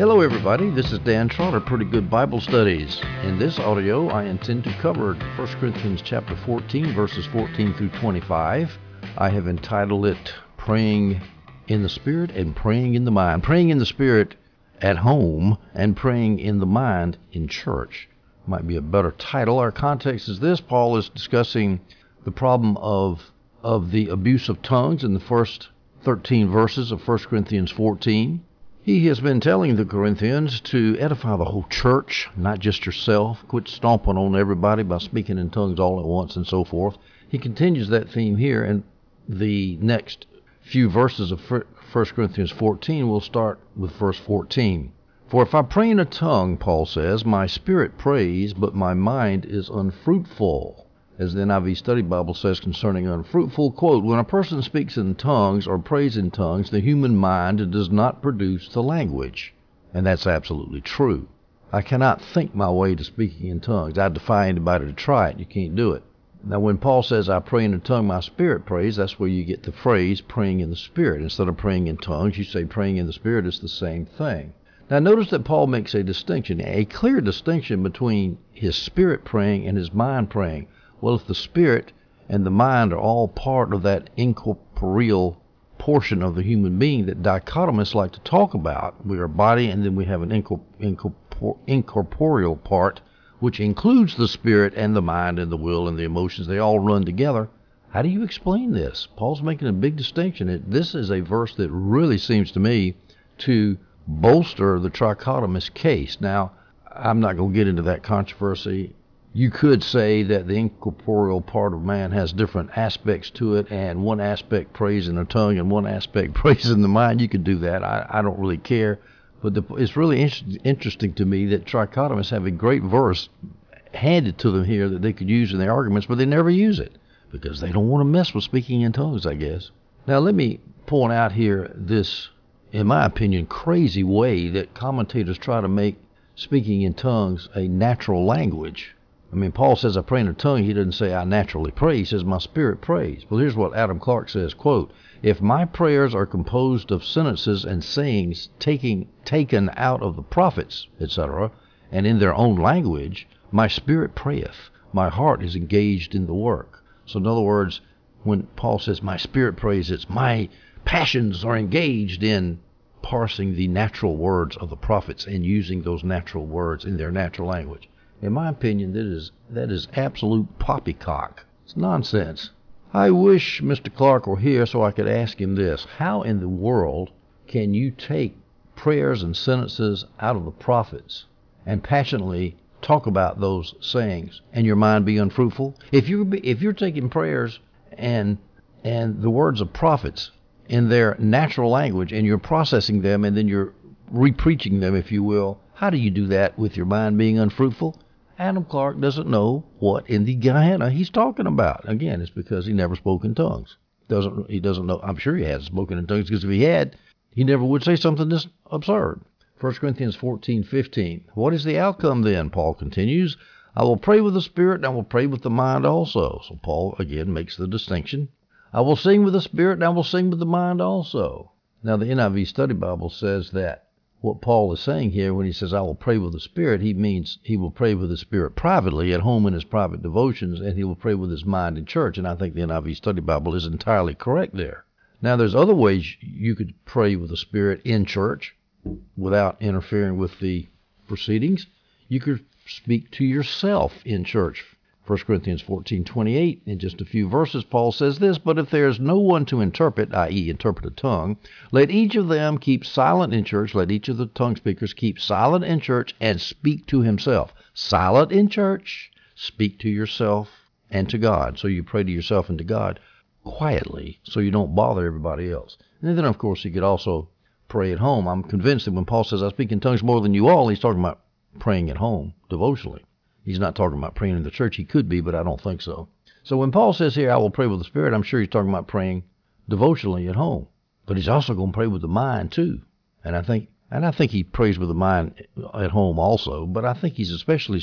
Hello, everybody. This is Dan Trotter, Pretty Good Bible Studies. In this audio, I intend to cover 1 Corinthians chapter 14, verses 14 through 25. I have entitled it Praying in the Spirit and Praying in the Mind. Praying in the Spirit at home and praying in the mind in church might be a better title. Our context is this Paul is discussing the problem of, of the abuse of tongues in the first 13 verses of 1 Corinthians 14. He has been telling the Corinthians to edify the whole church, not just yourself. Quit stomping on everybody by speaking in tongues all at once and so forth. He continues that theme here, and the next few verses of 1 Corinthians 14 will start with verse 14. For if I pray in a tongue, Paul says, my spirit prays, but my mind is unfruitful as the NIV Study Bible says concerning unfruitful, quote, when a person speaks in tongues or prays in tongues, the human mind does not produce the language. And that's absolutely true. I cannot think my way to speaking in tongues. I defy anybody to try it. You can't do it. Now, when Paul says, I pray in a tongue, my spirit prays, that's where you get the phrase praying in the spirit. Instead of praying in tongues, you say praying in the spirit is the same thing. Now, notice that Paul makes a distinction, a clear distinction between his spirit praying and his mind praying. Well, if the spirit and the mind are all part of that incorporeal portion of the human being that dichotomists like to talk about, we are body and then we have an incorporeal part, which includes the spirit and the mind and the will and the emotions. They all run together. How do you explain this? Paul's making a big distinction. This is a verse that really seems to me to bolster the trichotomist case. Now, I'm not going to get into that controversy you could say that the incorporeal part of man has different aspects to it, and one aspect prays in the tongue and one aspect prays in the mind. You could do that. I, I don't really care. But the, it's really in- interesting to me that trichotomists have a great verse handed to them here that they could use in their arguments, but they never use it because they don't want to mess with speaking in tongues, I guess. Now, let me point out here this, in my opinion, crazy way that commentators try to make speaking in tongues a natural language. I mean, Paul says, I pray in a tongue. He doesn't say, I naturally pray. He says, my spirit prays. Well, here's what Adam Clarke says, quote, If my prayers are composed of sentences and sayings taking, taken out of the prophets, etc., and in their own language, my spirit prayeth. My heart is engaged in the work. So in other words, when Paul says, my spirit prays, it's my passions are engaged in parsing the natural words of the prophets and using those natural words in their natural language. In my opinion, that is that is absolute poppycock. It's nonsense. I wish Mr. Clarke were here so I could ask him this. How in the world can you take prayers and sentences out of the prophets and passionately talk about those sayings and your mind be unfruitful? If you if you're taking prayers and and the words of prophets in their natural language and you're processing them and then you're repreaching them, if you will, how do you do that with your mind being unfruitful? Adam Clarke doesn't know what in the Gehenna he's talking about. Again, it's because he never spoke in tongues. Doesn't he doesn't know? I'm sure he hasn't spoken in tongues because if he had, he never would say something this absurd. 1 Corinthians 14:15. What is the outcome then? Paul continues. I will pray with the spirit and I will pray with the mind also. So Paul again makes the distinction. I will sing with the spirit and I will sing with the mind also. Now the NIV Study Bible says that what Paul is saying here when he says, I will pray with the Spirit, he means he will pray with the Spirit privately at home in his private devotions, and he will pray with his mind in church. And I think the NIV Study Bible is entirely correct there. Now, there's other ways you could pray with the Spirit in church without interfering with the proceedings. You could speak to yourself in church 1 Corinthians 14:28 in just a few verses Paul says this, but if there is no one to interpret, i.e. interpret a tongue, let each of them keep silent in church, let each of the tongue speakers keep silent in church and speak to himself. Silent in church, speak to yourself and to God. So you pray to yourself and to God quietly so you don't bother everybody else. And then of course you could also pray at home. I'm convinced that when Paul says I speak in tongues more than you all, he's talking about praying at home devotionally. He's not talking about praying in the church. He could be, but I don't think so. So when Paul says here, I will pray with the Spirit, I'm sure he's talking about praying devotionally at home. But he's also going to pray with the mind too. And I think, and I think he prays with the mind at home also. But I think he's especially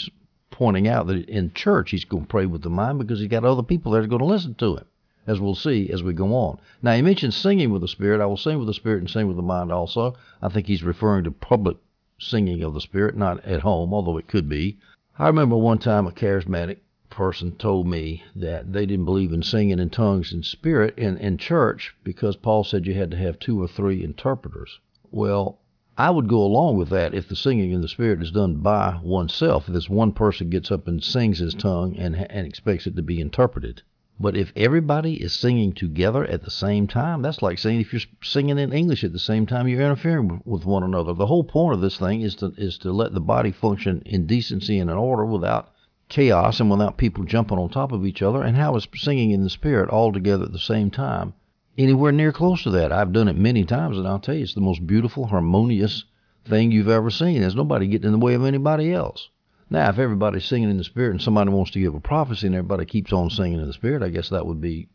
pointing out that in church he's going to pray with the mind because he's got other people that are going to listen to him, as we'll see as we go on. Now he mentions singing with the Spirit. I will sing with the Spirit and sing with the mind also. I think he's referring to public singing of the Spirit, not at home, although it could be. I remember one time a charismatic person told me that they didn't believe in singing in tongues and spirit in, in church because Paul said you had to have two or three interpreters. Well, I would go along with that if the singing in the spirit is done by oneself. If this one person gets up and sings his tongue and, and expects it to be interpreted. But if everybody is singing together at the same time, that's like saying if you're singing in English at the same time, you're interfering with one another. The whole point of this thing is to is to let the body function in decency and in order without chaos and without people jumping on top of each other. And how is singing in the spirit all together at the same time anywhere near close to that? I've done it many times, and I'll tell you, it's the most beautiful, harmonious thing you've ever seen. There's nobody getting in the way of anybody else. Now, if everybody's singing in the Spirit and somebody wants to give a prophecy and everybody keeps on singing in the Spirit, I guess that would be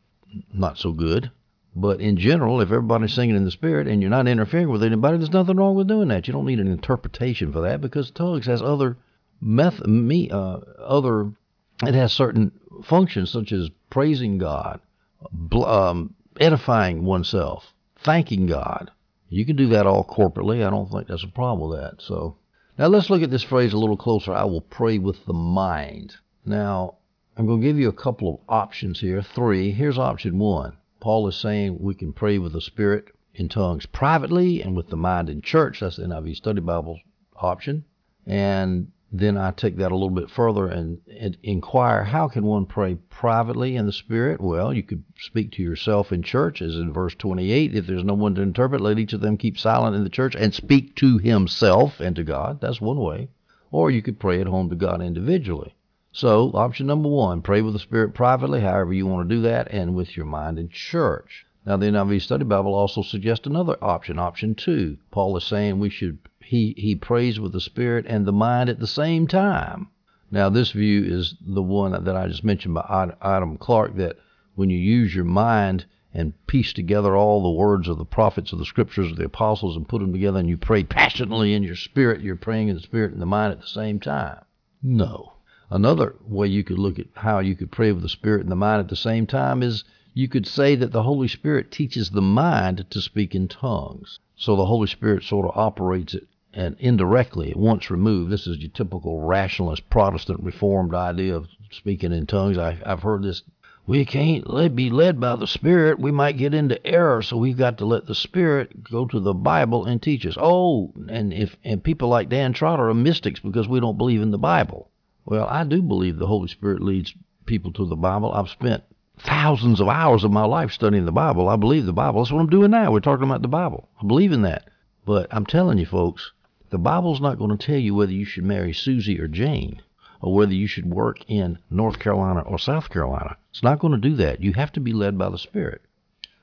not so good. But in general, if everybody's singing in the Spirit and you're not interfering with anybody, there's nothing wrong with doing that. You don't need an interpretation for that because tongues has other method, me, uh, other, it has certain functions such as praising God, um, edifying oneself, thanking God. You can do that all corporately. I don't think that's a problem with that. So now let's look at this phrase a little closer. I will pray with the mind. Now, I'm going to give you a couple of options here. Three. Here's option one. Paul is saying we can pray with the Spirit in tongues privately and with the mind in church. That's the NIV Study Bible option. And then I take that a little bit further and, and, inquire how can one pray privately in the Spirit? Well, you could speak to yourself in church, as in verse 28. If there's no one to interpret, let each of them keep silent in the church and speak to himself and to God. That's one way. Or you could pray at home to God individually. So, option number one, pray with the Spirit privately, however you want to do that, and with your mind in church. Now, the NIV Study Bible also suggests another option, option two. Paul is saying we should he, he prays with the spirit and the mind at the same time. Now, this view is the one that I just mentioned by Adam Clarke that when you use your mind and piece together all the words of the prophets of the scriptures of the apostles and put them together and you pray passionately in your spirit, you're praying in the spirit and the mind at the same time. No. Another way you could look at how you could pray with the spirit and the mind at the same time is you could say that the Holy Spirit teaches the mind to speak in tongues. So the Holy Spirit sort of operates it and indirectly, once removed, this is your typical rationalist Protestant Reformed idea of speaking in tongues. I, have heard this. We can't let, be led by the Spirit. We might get into error, so we've got to let the Spirit go to the Bible and teach us. Oh, and if and people like Dan Trotter are mystics because we don't believe in the Bible. Well, I do believe the Holy Spirit leads people to the Bible. I've spent thousands of hours of my life studying the Bible. I believe the Bible. That's what I'm doing now. We're talking about the Bible. I believe in that. But I'm telling you, folks, the Bible's not going to tell you whether you should marry Susie or Jane or whether you should work in North Carolina or South Carolina. It's not going to do that. You have to be led by the Spirit.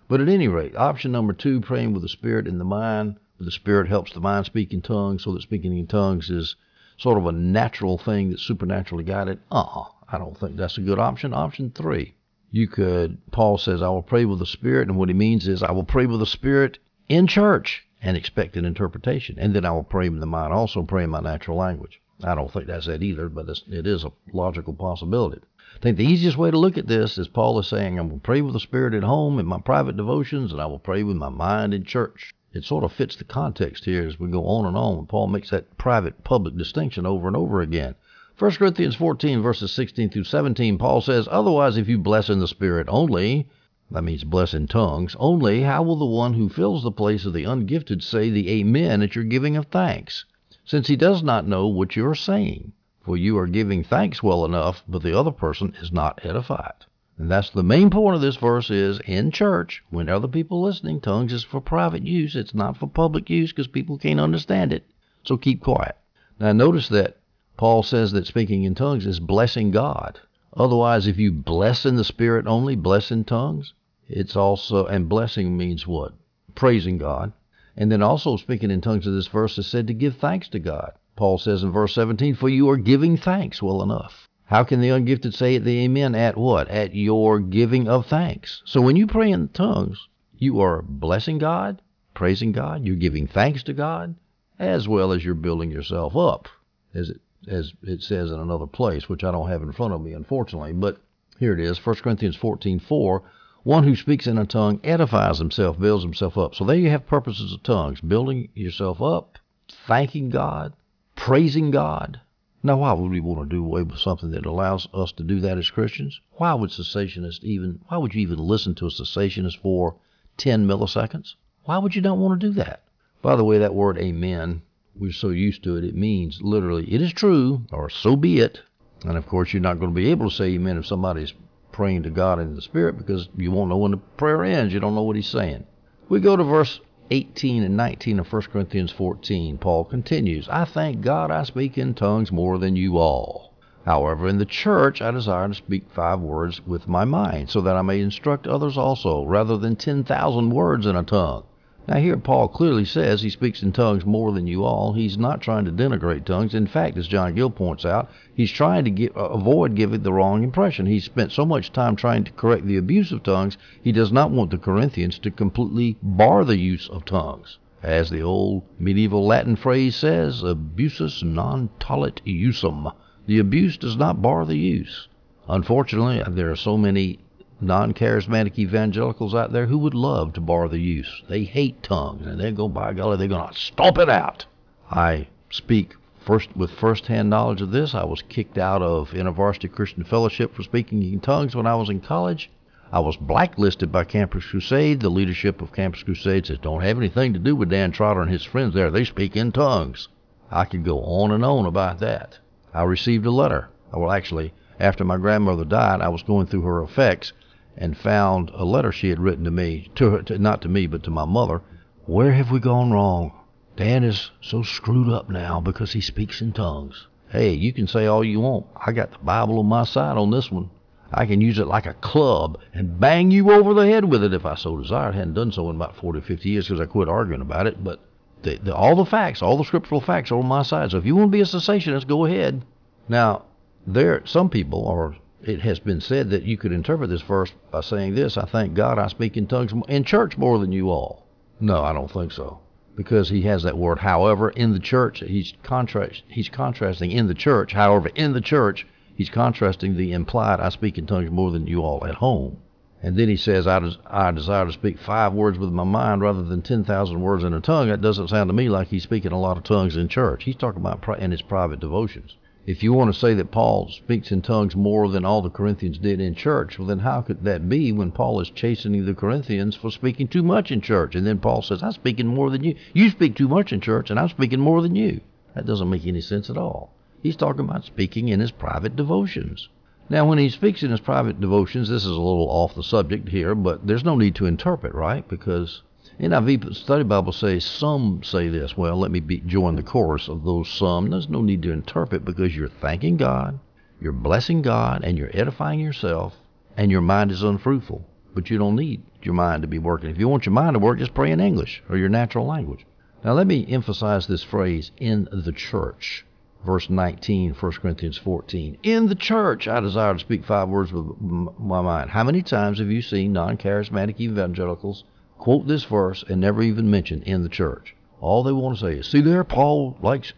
But at any rate, option number two, praying with the Spirit in the mind, the Spirit helps the mind speak in tongues, so that speaking in tongues is sort of a natural thing that's supernaturally guided. Uh uh I don't think that's a good option. Option three, you could, Paul says, I will pray with the Spirit, and what he means is, I will pray with the Spirit in church and expect an interpretation. And then I will pray in the mind, also pray in my natural language. I don't think that's it either, but it's, it is a logical possibility. I think the easiest way to look at this is Paul is saying, I will pray with the Spirit at home in my private devotions, and I will pray with my mind in church. It sort of fits the context here as we go on and on. Paul makes that private public distinction over and over again. 1 Corinthians 14, verses 16 through 17, Paul says, Otherwise, if you bless in the Spirit only, that means bless in tongues. Only how will the one who fills the place of the ungifted say the Amen at your giving of thanks, since he does not know what you are saying? For you are giving thanks well enough, but the other person is not edified. And that's the main point of this verse is in church, when other people listening, tongues is for private use. It's not for public use because people can't understand it. So keep quiet. Now notice that Paul says that speaking in tongues is blessing God. Otherwise, if you bless in the Spirit only, bless in tongues, it's also, and blessing means what? Praising God. And then also speaking in tongues of this verse is said to give thanks to God. Paul says in verse 17, For you are giving thanks well enough. How can the ungifted say the amen at what? At your giving of thanks. So when you pray in tongues, you are blessing God, praising God, you're giving thanks to God, as well as you're building yourself up, as it as it says in another place, which I don't have in front of me, unfortunately. But here it is, 1 Corinthians 14, 4. One who speaks in a tongue edifies himself, builds himself up. So there you have purposes of tongues, building yourself up thanking God, praising God. Now, why would we want to do away with something that allows us to do that as Christians? Why would cessationists even, why would you even listen to a cessationist for 10 milliseconds? Why would you not want to do that? By the way, that word amen, we're so used to it, it means literally, it is true, or so be it. And of course, you're not going to be able to say amen if somebody's praying to God in the Spirit because you won't know when the prayer ends. You don't know what he's saying. We go to verse 18 and 19 of 1 Corinthians 14. Paul continues, I thank God I speak in tongues more than you all. However, in the church I desire to speak five words with my mind, so that I may instruct others also, rather than 10,000 words in a tongue. Now, here Paul clearly says he speaks in tongues more than you all. He's not trying to denigrate tongues. In fact, as John Gill points out, he's trying to get, uh, avoid giving the wrong impression. He's spent so much time trying to correct the abuse of tongues, he does not want the Corinthians to completely bar the use of tongues. As the old medieval Latin phrase says, abusus non tollit usum. The abuse does not bar the use. Unfortunately, there are so many non charismatic evangelicals out there who would love to bar the use. They hate tongues, and they go, by golly, they're going to stomp it out. I speak first with first-hand knowledge of this. I was kicked out of InterVarsity Christian Fellowship for speaking in tongues when I was in college. I was blacklisted by Campus Crusade. The leadership of Campus Crusade says, don't have anything to do with Dan Trotter and his friends there. They speak in tongues. I could go on and on about that. I received a letter. Well, actually, after my grandmother died, I was going through her effects and found a letter she had written to me, to, her, to not to me, but to my mother. Where have we gone wrong? Dan is so screwed up now because he speaks in tongues. Hey, you can say all you want. I got the Bible on my side on this one. I can use it like a club and bang you over the head with it if I so desire. I hadn't done so in about 40 or 50 years because I quit arguing about it. But the, the, all the facts, all the scriptural facts are on my side. So if you want to be a cessationist, go ahead. Now, there, some people are it has been said that you could interpret this verse by saying this I thank God I speak in tongues in church more than you all. No, I don't think so. Because he has that word, however, in the church, he's, contrast, he's contrasting in the church. However, in the church, he's contrasting the implied I speak in tongues more than you all at home. And then he says, I, des- I desire to speak five words with my mind rather than 10,000 words in a tongue. That doesn't sound to me like he's speaking a lot of tongues in church. He's talking about pri- in his private devotions if you want to say that Paul speaks in tongues more than all the Corinthians did in church, well, then how could that be when Paul is chastening the Corinthians for speaking too much in church? And then Paul says, I'm speaking more than you. You speak too much in church, and I'm speaking more than you. That doesn't make any sense at all. He's talking about speaking in his private devotions. Now, when he speaks in his private devotions, this is a little off the subject here, but there's no need to interpret, right? Because NIV Study Bible says some say this. Well, let me be, join the chorus of those some. There's no need to interpret because you're thanking God, you're blessing God, and you're edifying yourself, and your mind is unfruitful. But you don't need your mind to be working. If you want your mind to work, just pray in English or your natural language. Now, let me emphasize this phrase in the church. Verse 19, 1 Corinthians 14. In the church, I desire to speak five words with my mind. How many times have you seen non charismatic evangelicals quote this verse and never even mention in the church. All they want to say is, see there, Paul likes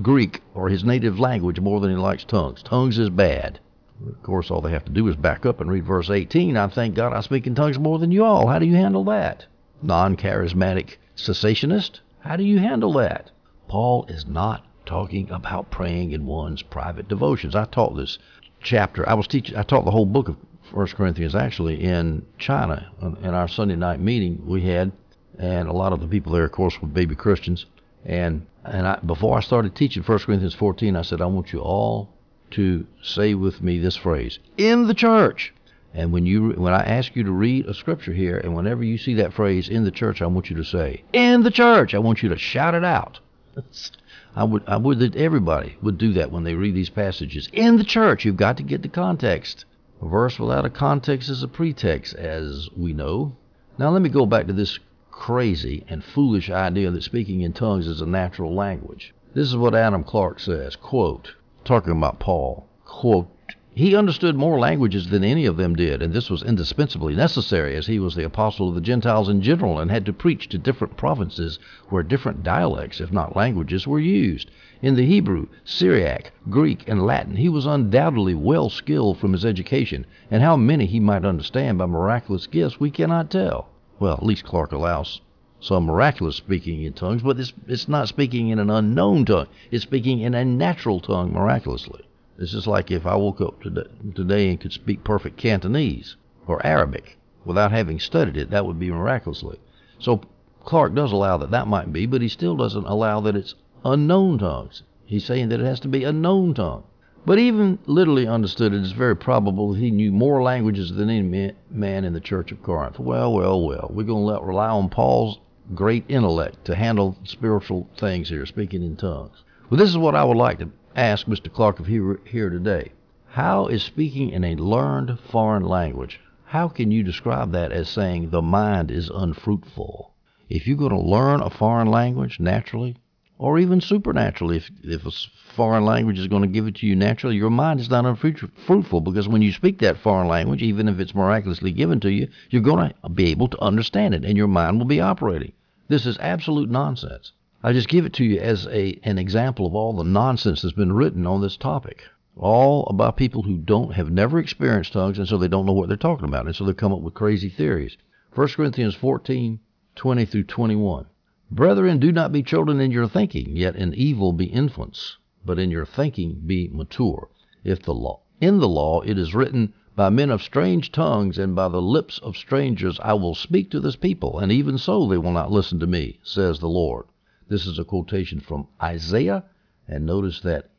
Greek or his native language more than he likes tongues. Tongues is bad. Of course, all they have to do is back up and read verse 18. I thank God I speak in tongues more than you all. How do you handle that? Non charismatic cessationist? How do you handle that? Paul is not talking about praying in one's private devotions. I taught this chapter. I was teaching. I taught the whole book of First Corinthians actually in China in our Sunday night meeting we had, and a lot of the people there, of course, were baby Christians. And and I, before I started teaching First Corinthians 14, I said I want you all to say with me this phrase: "In the church." And when you when I ask you to read a scripture here, and whenever you see that phrase "in the church," I want you to say "in the church." I want you to shout it out. I would I would that everybody would do that when they read these passages. In the church, you've got to get the context. A verse without a context is a pretext, as we know. Now let me go back to this crazy and foolish idea that speaking in tongues is a natural language. This is what Adam Clarke says, quote, talking about Paul, quote, he understood more languages than any of them did, and this was indispensably necessary as he was the apostle of the Gentiles in general and had to preach to different provinces where different dialects, if not languages, were used. In the Hebrew, Syriac, Greek, and Latin, he was undoubtedly well skilled from his education, and how many he might understand by miraculous gifts we cannot tell. Well, at least Clarke allows some miraculous speaking in tongues, but it's, it's not speaking in an unknown tongue. It's speaking in a natural tongue miraculously. This is like if I woke up today, and could speak perfect Cantonese or Arabic without having studied it. That would be miraculously. So Clarke does allow that that might be, but he still doesn't allow that it's unknown tongues. He's saying that it has to be a known tongue. But even literally understood, it is very probable that he knew more languages than any man in the church of Corinth. Well, well, well. We're going to let, rely on Paul's great intellect to handle spiritual things here, speaking in tongues. Well, this is what I would like to ask Mr. Clarke if he were here today. How is speaking in a learned foreign language? How can you describe that as saying the mind is unfruitful? If you're going to learn a foreign language naturally, or even supernaturally. If, if a foreign language is going to give it to you naturally, your mind is not unfruitful because when you speak that foreign language, even if it's miraculously given to you, you're going to be able to understand it and your mind will be operating. This is absolute nonsense. I just give it to you as a, an example of all the nonsense that's been written on this topic. All about people who don't have never experienced tongues and so they don't know what they're talking about. And so they come up with crazy theories. 1 Corinthians 14, 20 through 21. Brethren, do not be children in your thinking, yet in evil be infants, but in your thinking be mature. If the law in the law it is written, By men of strange tongues and by the lips of strangers I will speak to this people, and even so they will not listen to me, says the Lord. This is a quotation from Isaiah, and notice that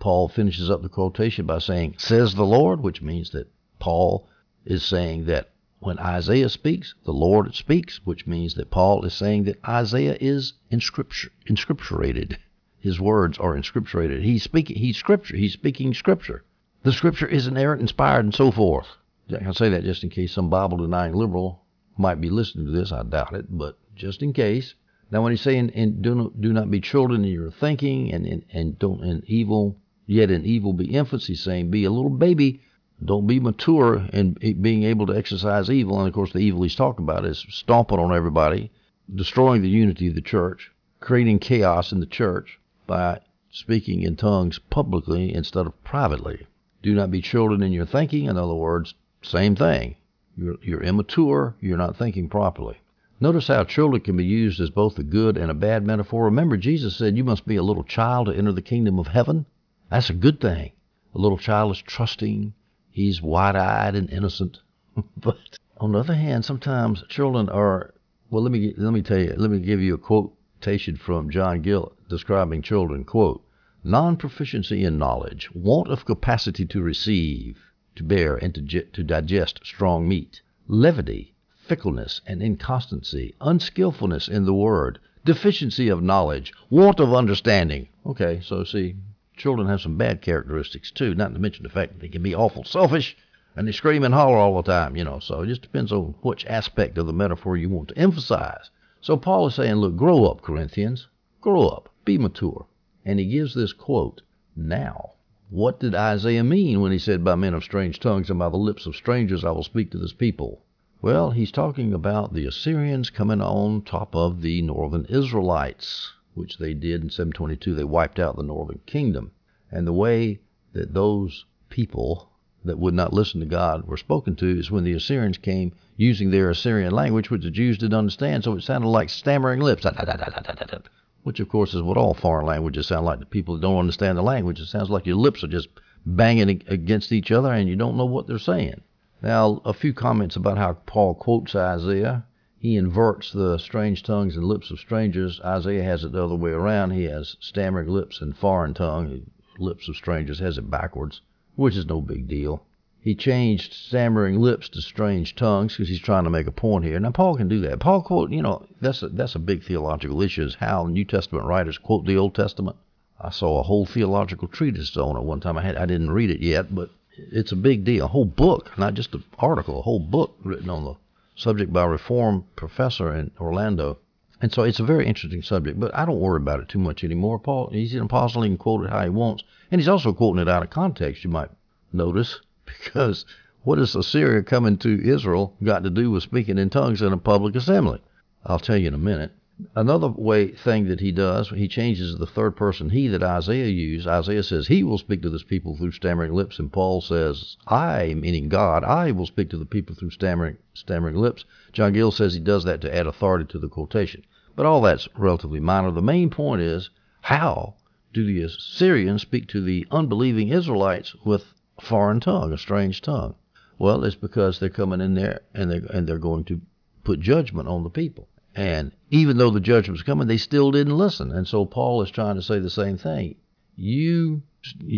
Paul finishes up the quotation by saying, Says the Lord, which means that Paul is saying that when Isaiah speaks, the Lord speaks, which means that Paul is saying that Isaiah is inscripture, inscripturated. His words are inscripturated. He's speaking. He's scripture. He's speaking scripture. The scripture is inerrant, inspired, and so forth. I say that just in case some Bible denying liberal might be listening to this. I doubt it, but just in case. Now, when he's saying, and do not, do not be children in your thinking, and, and, and don't in evil, yet in evil be infants, he's saying, be a little baby don't be mature in being able to exercise evil. And of course, the evil he's talking about is stomping on everybody, destroying the unity of the church, creating chaos in the church by speaking in tongues publicly instead of privately. Do not be children in your thinking. In other words, same thing. You're, you're immature. You're not thinking properly. Notice how children can be used as both a good and a bad metaphor. Remember, Jesus said, You must be a little child to enter the kingdom of heaven. That's a good thing. A little child is trusting, he's wide-eyed and innocent. but on the other hand, sometimes children are. Well, let me let me tell you. Let me give you a quotation from John Gill describing children. Quote: Non-proficiency in knowledge, want of capacity to receive, to bear, and to, to digest strong meat, levity, fickleness, and inconstancy, unskillfulness in the word, deficiency of knowledge, want of understanding. Okay, so see, children have some bad characteristics too, not to mention the fact that they can be awful selfish and they scream and holler all the time, you know. So it just depends on which aspect of the metaphor you want to emphasize. So Paul is saying, look, grow up, Corinthians. Grow up. Be mature. And he gives this quote now. What did Isaiah mean when he said, By men of strange tongues and by the lips of strangers I will speak to this people? Well, he's talking about the Assyrians coming on top of the northern Israelites which they did in 722. They wiped out the northern kingdom. And the way that those people that would not listen to God were spoken to is when the Assyrians came using their Assyrian language, which the Jews didn't understand, so it sounded like stammering lips. Which, of course, is what all foreign languages sound like to people that don't understand the language. It sounds like your lips are just banging against each other and you don't know what they're saying. Now, a few comments about how Paul quotes Isaiah he inverts the strange tongues and lips of strangers. Isaiah has it the other way around. He has stammering lips and foreign tongue. Lips of strangers has it backwards, which is no big deal. He changed stammering lips to strange tongues because he's trying to make a point here. Now Paul can do that. Paul quote, you know, that's a, that's a big theological issue is how New Testament writers quote the Old Testament. I saw a whole theological treatise on it one time. I had I didn't read it yet, but it's a big deal. A whole book, not just an article, a whole book written on the subject by a reform professor in Orlando. And so it's a very interesting subject, but I don't worry about it too much anymore. Paul, he's an apostle, he can quote it how he wants. And he's also quoting it out of context, you might notice, because what has Assyria coming to Israel got to do with speaking in tongues in a public assembly? I'll tell you in a minute. Another way thing that he does, he changes the third person he that Isaiah used. Isaiah says he will speak to this people through stammering lips, and Paul says I, meaning God, I will speak to the people through stammering stammering lips. John Gill says he does that to add authority to the quotation. But all that's relatively minor. The main point is how do the Assyrians speak to the unbelieving Israelites with a foreign tongue, a strange tongue? Well, it's because they're coming in there and they're, and they're going to put judgment on the people. And even though the judgment was coming, they still didn't listen. And so Paul is trying to say the same thing. You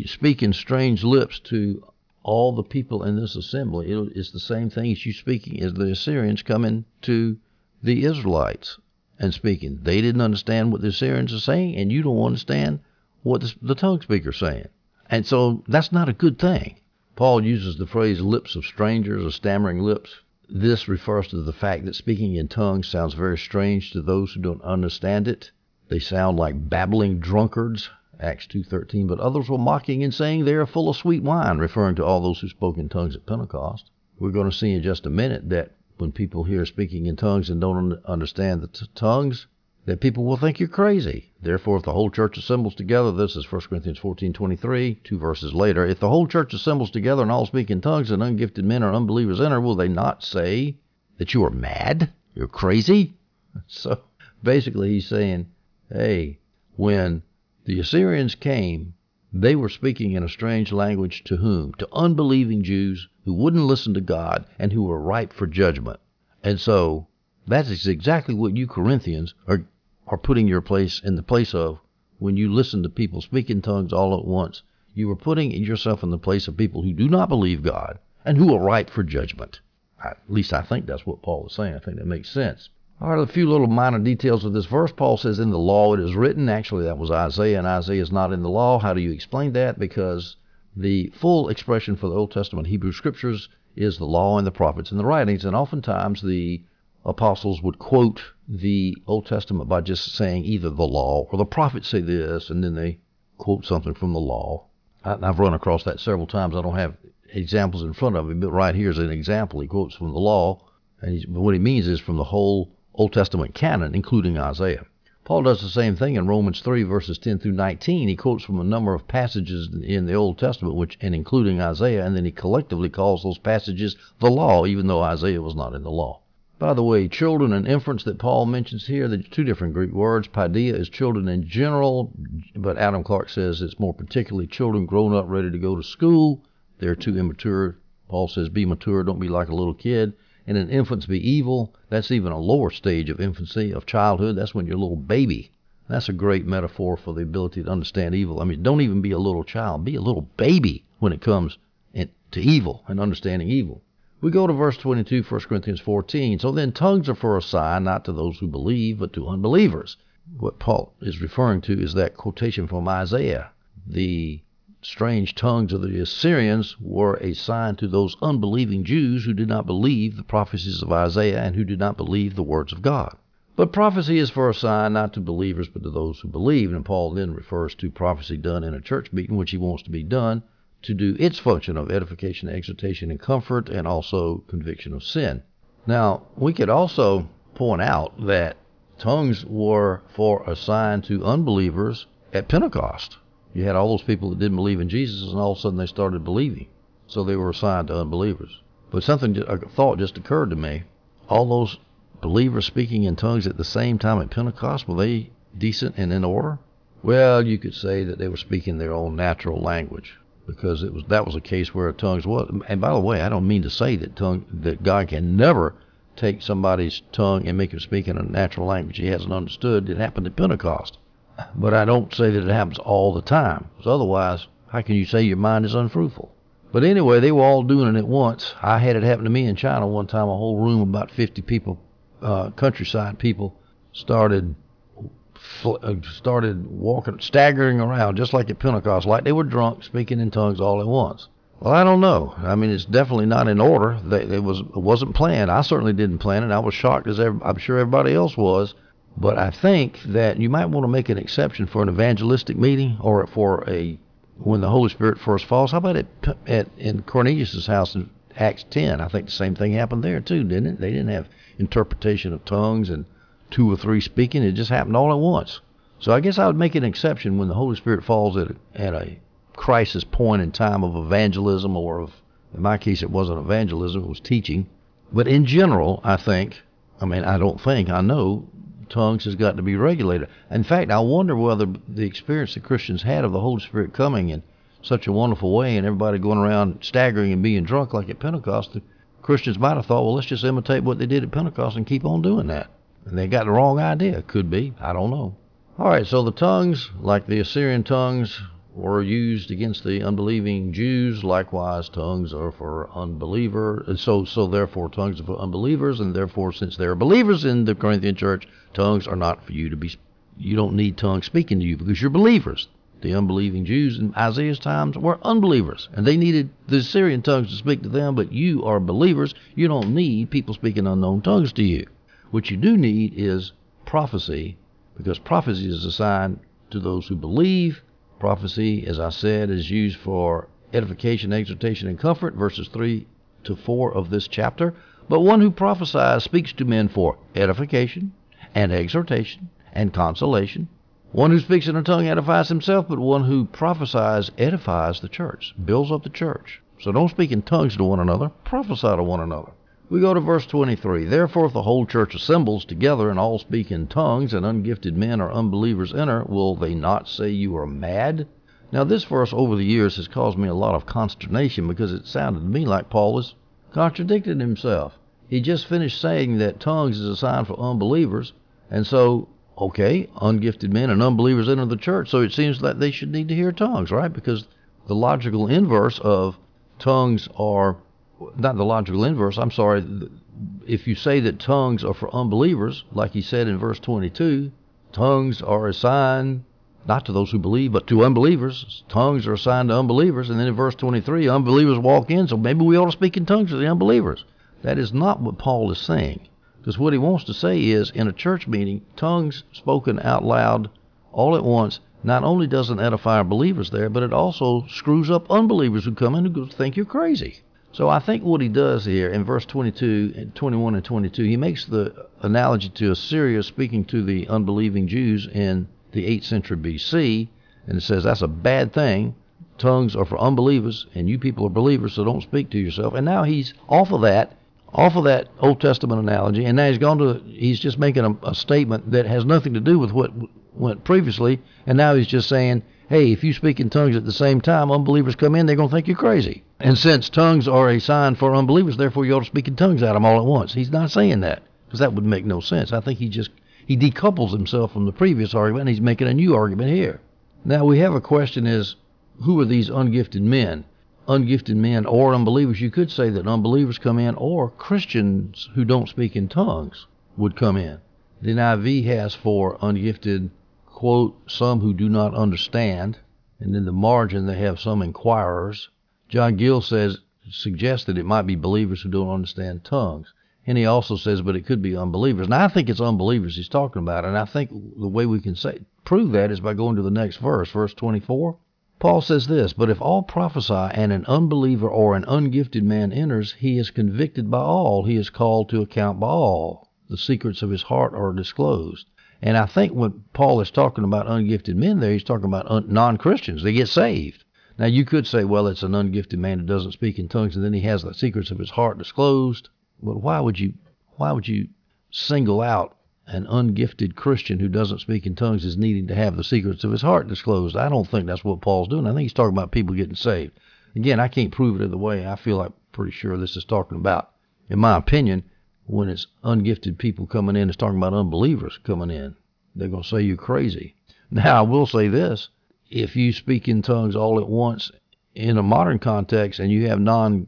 speak in strange lips to all the people in this assembly. It's the same thing as you speaking as the Assyrians coming to the Israelites and speaking. They didn't understand what the Assyrians are saying, and you don't understand what the, the tongue speaker's saying. And so that's not a good thing. Paul uses the phrase lips of strangers or stammering lips this refers to the fact that speaking in tongues sounds very strange to those who don't understand it. They sound like babbling drunkards, Acts 2:13, but others were mocking and saying they are full of sweet wine, referring to all those who spoke in tongues at Pentecost. We're going to see in just a minute that when people hear speaking in tongues and don't understand the t- tongues, that people will think you're crazy. Therefore, if the whole church assembles together, this is 1 Corinthians 14:23, two verses later. If the whole church assembles together and all speak in tongues, and ungifted men or unbelievers enter, will they not say that you are mad? You're crazy? So basically, he's saying, hey, when the Assyrians came, they were speaking in a strange language to whom? To unbelieving Jews who wouldn't listen to God and who were ripe for judgment. And so that is exactly what you Corinthians are are putting your place in the place of when you listen to people speak in tongues all at once. You are putting yourself in the place of people who do not believe God and who are ripe for judgment. At least I think that's what Paul is saying. I think that makes sense. All right, a few little minor details of this verse. Paul says, In the law it is written. Actually, that was Isaiah, and Isaiah is not in the law. How do you explain that? Because the full expression for the Old Testament Hebrew Scriptures is the law and the prophets and the writings, and oftentimes the apostles would quote the Old Testament by just saying either the law or the prophets say this, and then they quote something from the law. I, have run across that several times. I don't have examples in front of me, but right here is an example. He quotes from the law, and what he means is from the whole Old Testament canon, including Isaiah. Paul does the same thing in Romans 3 verses 10 through 19. He quotes from a number of passages in the Old Testament, which and including Isaiah, and then he collectively calls those passages the law, even though Isaiah was not in the law. By the way, children and infants that Paul mentions here, there's two different Greek words. Paideia is children in general, but Adam Clarke says it's more particularly children grown up ready to go to school. They're too immature. Paul says, be mature, don't be like a little kid. And an infants be evil. That's even a lower stage of infancy, of childhood. That's when you're a little baby. That's a great metaphor for the ability to understand evil. I mean, don't even be a little child. Be a little baby when it comes to evil and understanding evil. We go to verse 22, 1 Corinthians 14. So then tongues are for a sign, not to those who believe, but to unbelievers. What Paul is referring to is that quotation from Isaiah. The strange tongues of the Assyrians were a sign to those unbelieving Jews who did not believe the prophecies of Isaiah and who did not believe the words of God. But prophecy is for a sign not to believers but to those who believe. And Paul then refers to prophecy done in a church meeting, which he wants to be done to do its function of edification, exhortation, and comfort, and also conviction of sin. Now, we could also point out that tongues were for a sign to unbelievers at Pentecost. You had all those people that didn't believe in Jesus, and all of a sudden they started believing. So they were assigned to unbelievers. But something, a thought just occurred to me. All those believers speaking in tongues at the same time at Pentecost, were they decent and in order? Well, you could say that they were speaking their own natural language because it was that was a case where a tongues was. And by the way, I don't mean to say that tongue that God can never take somebody's tongue and make him speak in a natural language he hasn't understood. It happened at Pentecost, but I don't say that it happens all the time. Because otherwise, how can you say your mind is unfruitful? But anyway, they were all doing it at once. I had it happen to me in China one time. A whole room, about 50 people, uh, countryside people, started Uh, started walking, staggering around just like at Pentecost, like they were drunk, speaking in tongues all at once. Well, I don't know. I mean, it's definitely not in order. They, it was it wasn't planned. I certainly didn't plan it. I was shocked as every, I'm sure everybody else was. But I think that you might want to make an exception for an evangelistic meeting or for a when the Holy Spirit first falls. How about at, at in Cornelius's house in Acts 10? I think the same thing happened there too, didn't it? They didn't have interpretation of tongues and two or three speaking. It just happened all at once. So I guess I would make an exception when the Holy Spirit falls at a, at a crisis point in time of evangelism, or of, in my case, it wasn't evangelism, it was teaching. But in general, I think, I mean, I don't think, I know, tongues has got to be regulated. In fact, I wonder whether the experience that Christians had of the Holy Spirit coming in such a wonderful way and everybody going around staggering and being drunk like at Pentecost, the Christians might have thought, well, let's just imitate what they did at Pentecost and keep on doing that. And they got the wrong idea. Could be. I don't know. All right, so the tongues, like the Assyrian tongues, were used against the unbelieving Jews. Likewise, tongues are for unbelievers. So, so therefore, tongues are for unbelievers, and therefore, since there are believers in the Corinthian church, tongues are not for you to be. You don't need tongues speaking to you because you're believers. The unbelieving Jews in Isaiah's times were unbelievers, and they needed the Assyrian tongues to speak to them. But you are believers. You don't need people speaking unknown tongues to you. What you do need is prophecy, because prophecy is assigned to those who believe Prophecy, as I said, is used for edification, exhortation, and comfort, verses 3 to 4 of this chapter. But one who prophesies speaks to men for edification and exhortation and consolation. One who speaks in a tongue edifies himself, but one who prophesies edifies the church, builds up the church. So don't speak in tongues to one another, prophesy to one another. We go to verse 23. Therefore, if the whole church assembles together and all speak in tongues, and ungifted men or unbelievers enter, will they not say you are mad? Now, this verse over the years has caused me a lot of consternation because it sounded to me like Paul was contradicting himself. He just finished saying that tongues is a sign for unbelievers, and so, okay, ungifted men and unbelievers enter the church, so it seems that they should need to hear tongues, right? Because the logical inverse of tongues are not the logical inverse. I'm sorry. If you say that tongues are for unbelievers, like he said in verse 22, tongues are a sign not to those who believe, but to unbelievers. Tongues are assigned to unbelievers. And then in verse 23, unbelievers walk in, so maybe we ought to speak in tongues to the unbelievers. That is not what Paul is saying. Because what he wants to say is, in a church meeting, tongues spoken out loud all at once not only doesn't edify our believers there, but it also screws up unbelievers who come in who think you're crazy. So I think what he does here in verse 22, 21 and 22, he makes the analogy to Assyria speaking to the unbelieving Jews in the 8th century BC, and it says that's a bad thing. Tongues are for unbelievers, and you people are believers, so don't speak to yourself. And now he's off of that, off of that Old Testament analogy, and now he's gone to, he's just making a, a statement that has nothing to do with what went previously, and now he's just saying, hey, if you speak in tongues at the same time, unbelievers come in, they're going to think you're crazy. And since tongues are a sign for unbelievers, therefore you ought to speak in tongues at them all at once. He's not saying that because that would make no sense. I think he just he decouples himself from the previous argument and he's making a new argument here. Now we have a question is who are these ungifted men? Ungifted men or unbelievers. You could say that unbelievers come in or Christians who don't speak in tongues would come in. The NIV has for ungifted, quote, some who do not understand, and in the margin they have some inquirers, John Gill says suggests that it might be believers who don't understand tongues. And he also says, but it could be unbelievers. And I think it's unbelievers he's talking about, and I think the way we can say prove that is by going to the next verse, verse 24. Paul says this, but if all prophesy and an unbeliever or an ungifted man enters, he is convicted by all, he is called to account by all. The secrets of his heart are disclosed. And I think when Paul is talking about ungifted men there, he's talking about un- non Christians. They get saved. Now you could say, well, it's an ungifted man who doesn't speak in tongues, and then he has the secrets of his heart disclosed. But why would you, why would you single out an ungifted Christian who doesn't speak in tongues as needing to have the secrets of his heart disclosed? I don't think that's what Paul's doing. I think he's talking about people getting saved. Again, I can't prove it either way. I feel like pretty sure this is talking about, in my opinion, when it's ungifted people coming in, it's talking about unbelievers coming in. They're going to say you're crazy. Now, I will say this if you speak in tongues all at once in a modern context and you have non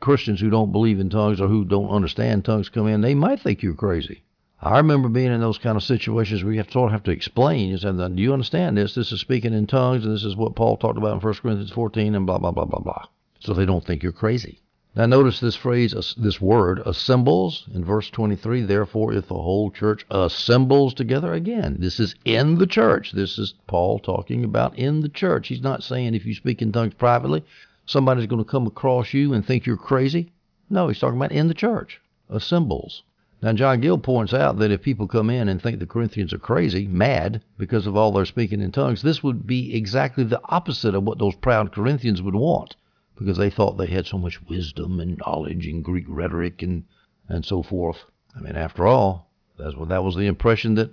Christians who don't believe in tongues or who don't understand tongues come in, they might think you're crazy. I remember being in those kind of situations where you have to sort of have to explain. You said, "Do you understand this? This is speaking in tongues, and this is what Paul talked about in 1 Corinthians 14, and blah blah blah blah blah." So they don't think you're crazy. Now notice this phrase, this word, assembles in verse 23. Therefore, if the whole church assembles together, again, this is in the church. This is Paul talking about in the church. He's not saying if you speak in tongues privately, somebody's going to come across you and think you're crazy. No, he's talking about in the church, assembles. Now, John Gill points out that if people come in and think the Corinthians are crazy, mad, because of all their speaking in tongues, this would be exactly the opposite of what those proud Corinthians would want, because they thought they had so much wisdom and knowledge and Greek rhetoric and, and so forth. I mean, after all, that's what that was the impression that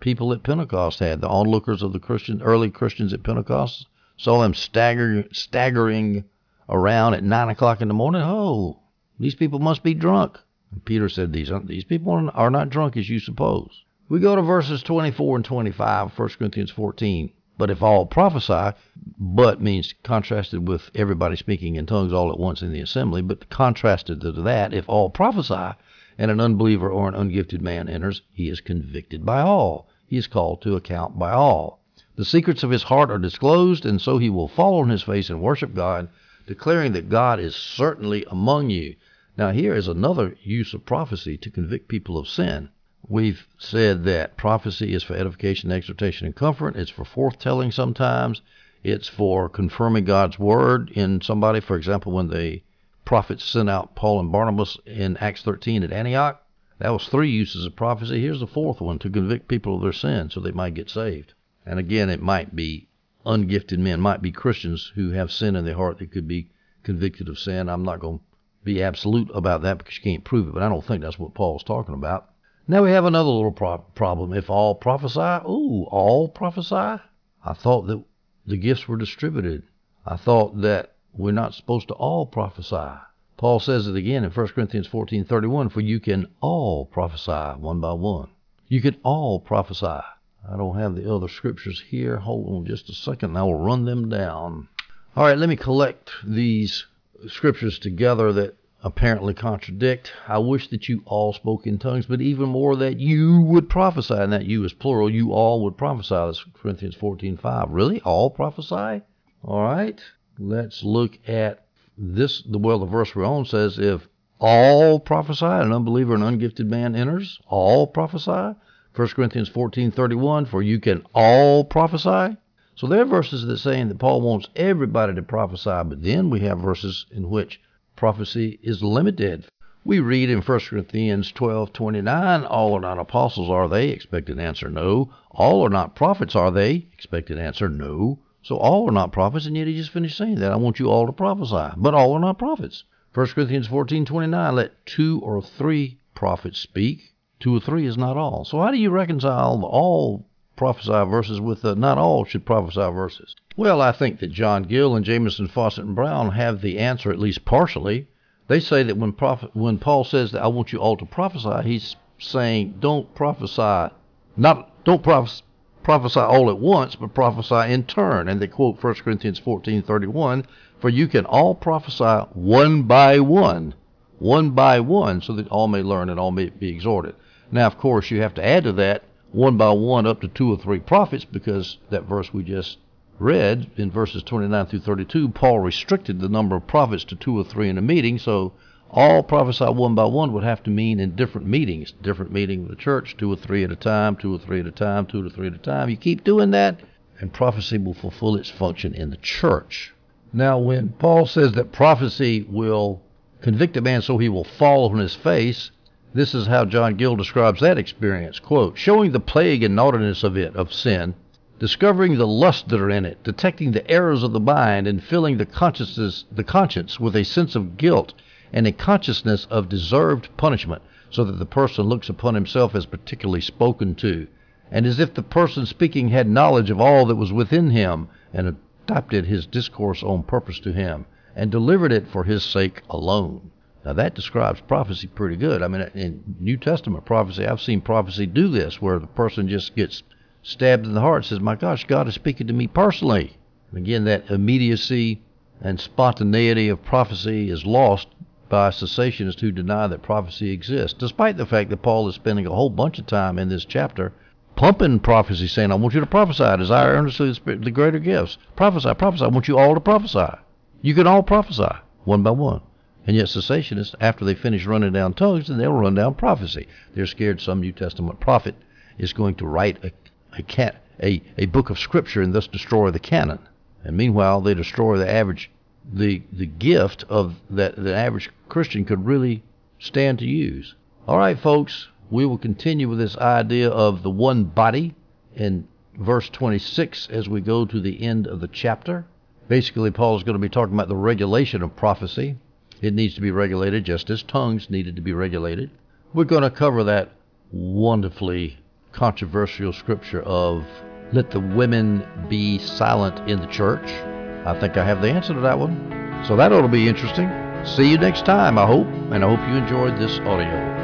people at Pentecost had. The onlookers of the Christian early Christians at Pentecost saw them stagger, staggering around at nine o'clock in the morning. Oh, these people must be drunk. And Peter said, these, these people are not drunk as you suppose. We go to verses 24 and 25, 1 Corinthians 14. But if all prophesy, but means contrasted with everybody speaking in tongues all at once in the assembly, but contrasted to that, if all prophesy, and an unbeliever or an ungifted man enters, he is convicted by all. He is called to account by all. The secrets of his heart are disclosed, and so he will fall on his face and worship God, declaring that God is certainly among you. Now, here is another use of prophecy to convict people of sin. We've said that prophecy is for edification, exhortation, and comfort. It's for forthtelling sometimes. It's for confirming God's word in somebody. For example, when the prophets sent out Paul and Barnabas in Acts 13 at Antioch, that was three uses of prophecy. Here's the fourth one to convict people of their sin so they might get saved. And again, it might be ungifted men, might be Christians who have sin in their heart that could be convicted of sin. I'm not going to be absolute about that because you can't prove it, but I don't think that's what Paul's talking about. Now we have another little pro- problem. If all prophesy, ooh, all prophesy? I thought that the gifts were distributed. I thought that we're not supposed to all prophesy. Paul says it again in 1 Corinthians 14:31, for you can all prophesy one by one. You can all prophesy. I don't have the other scriptures here. Hold on just a second, I will run them down. All right, let me collect these scriptures together that apparently contradict. I wish that you all spoke in tongues, but even more that you would prophesy, and that you is plural. You all would prophesy. That's Corinthians 14:5. Really, all prophesy? All right. Let's look at this. The well, the verse we're on says, if all prophesy, an unbeliever, an ungifted man enters, all prophesy. 1 Corinthians 14:31. For you can all prophesy. So there are verses that saying that Paul wants everybody to prophesy, but then we have verses in which prophecy is limited. We read in 1 Corinthians 12:29, all are not apostles, are they? Expected answer, no. All are not prophets, are they? Expected answer, no. So all are not prophets, and yet he just finished saying that. I want you all to prophesy, but all are not prophets. 1 Corinthians 14:29, let two or three prophets speak. Two or three is not all. So how do you reconcile all prophesy verses with the not all should prophesy verses? Well, I think that John Gill and Jamieson Fausset and Brown have the answer at least partially. They say that when prophet, when Paul says that I want you all to prophesy, he's saying don't prophesy, not don't prophes- prophesy all at once, but prophesy in turn. And they quote 1 Corinthians 14:31, "For you can all prophesy one by one, one by one, so that all may learn and all may be exhorted." Now, of course, you have to add to that one by one up to two or three prophets because that verse we just read in verses 29 through 32, Paul restricted the number of prophets to two or three in a meeting. So all prophesy one by one would have to mean in different meetings, different meeting of the church, two or three at a time, two or three at a time, two or three at a time. You keep doing that, and prophecy will fulfill its function in the church. Now, when Paul says that prophecy will convict a man so he will fall on his face, this is how John Gill describes that experience. Quote, showing the plague and naughtiness of it, of sin, discovering the lusts that are in it, detecting the errors of the mind, and filling the consciousness, the conscience with a sense of guilt and a consciousness of deserved punishment, so that the person looks upon himself as particularly spoken to, and as if the person speaking had knowledge of all that was within him, and adopted his discourse on purpose to him, and delivered it for his sake alone. Now that describes prophecy pretty good. I mean, in New Testament prophecy, I've seen prophecy do this, where the person just gets stabbed in the heart, and says, "My gosh, God is speaking to me personally." And again, that immediacy and spontaneity of prophecy is lost by cessationists who deny that prophecy exists, despite the fact that Paul is spending a whole bunch of time in this chapter pumping prophecy, saying, "I want you to prophesy, desire earnestly the greater gifts, prophesy, prophesy. I want you all to prophesy. You can all prophesy one by one." And yet cessationists, after they finish running down tongues, then they'll run down prophecy. They're scared some New Testament prophet is going to write a, a, can, a, a book of scripture and thus destroy the canon. And meanwhile, they destroy the average, the, the gift of that the average Christian could really stand to use. All right, folks, we will continue with this idea of the one body in verse 26 as we go to the end of the chapter. Basically, Paul is going to be talking about the regulation of prophecy. It needs to be regulated just as tongues needed to be regulated. We're going to cover that wonderfully controversial scripture of let the women be silent in the church. I think I have the answer to that one. So that ought to be interesting. See you next time, I hope, and I hope you enjoyed this audio.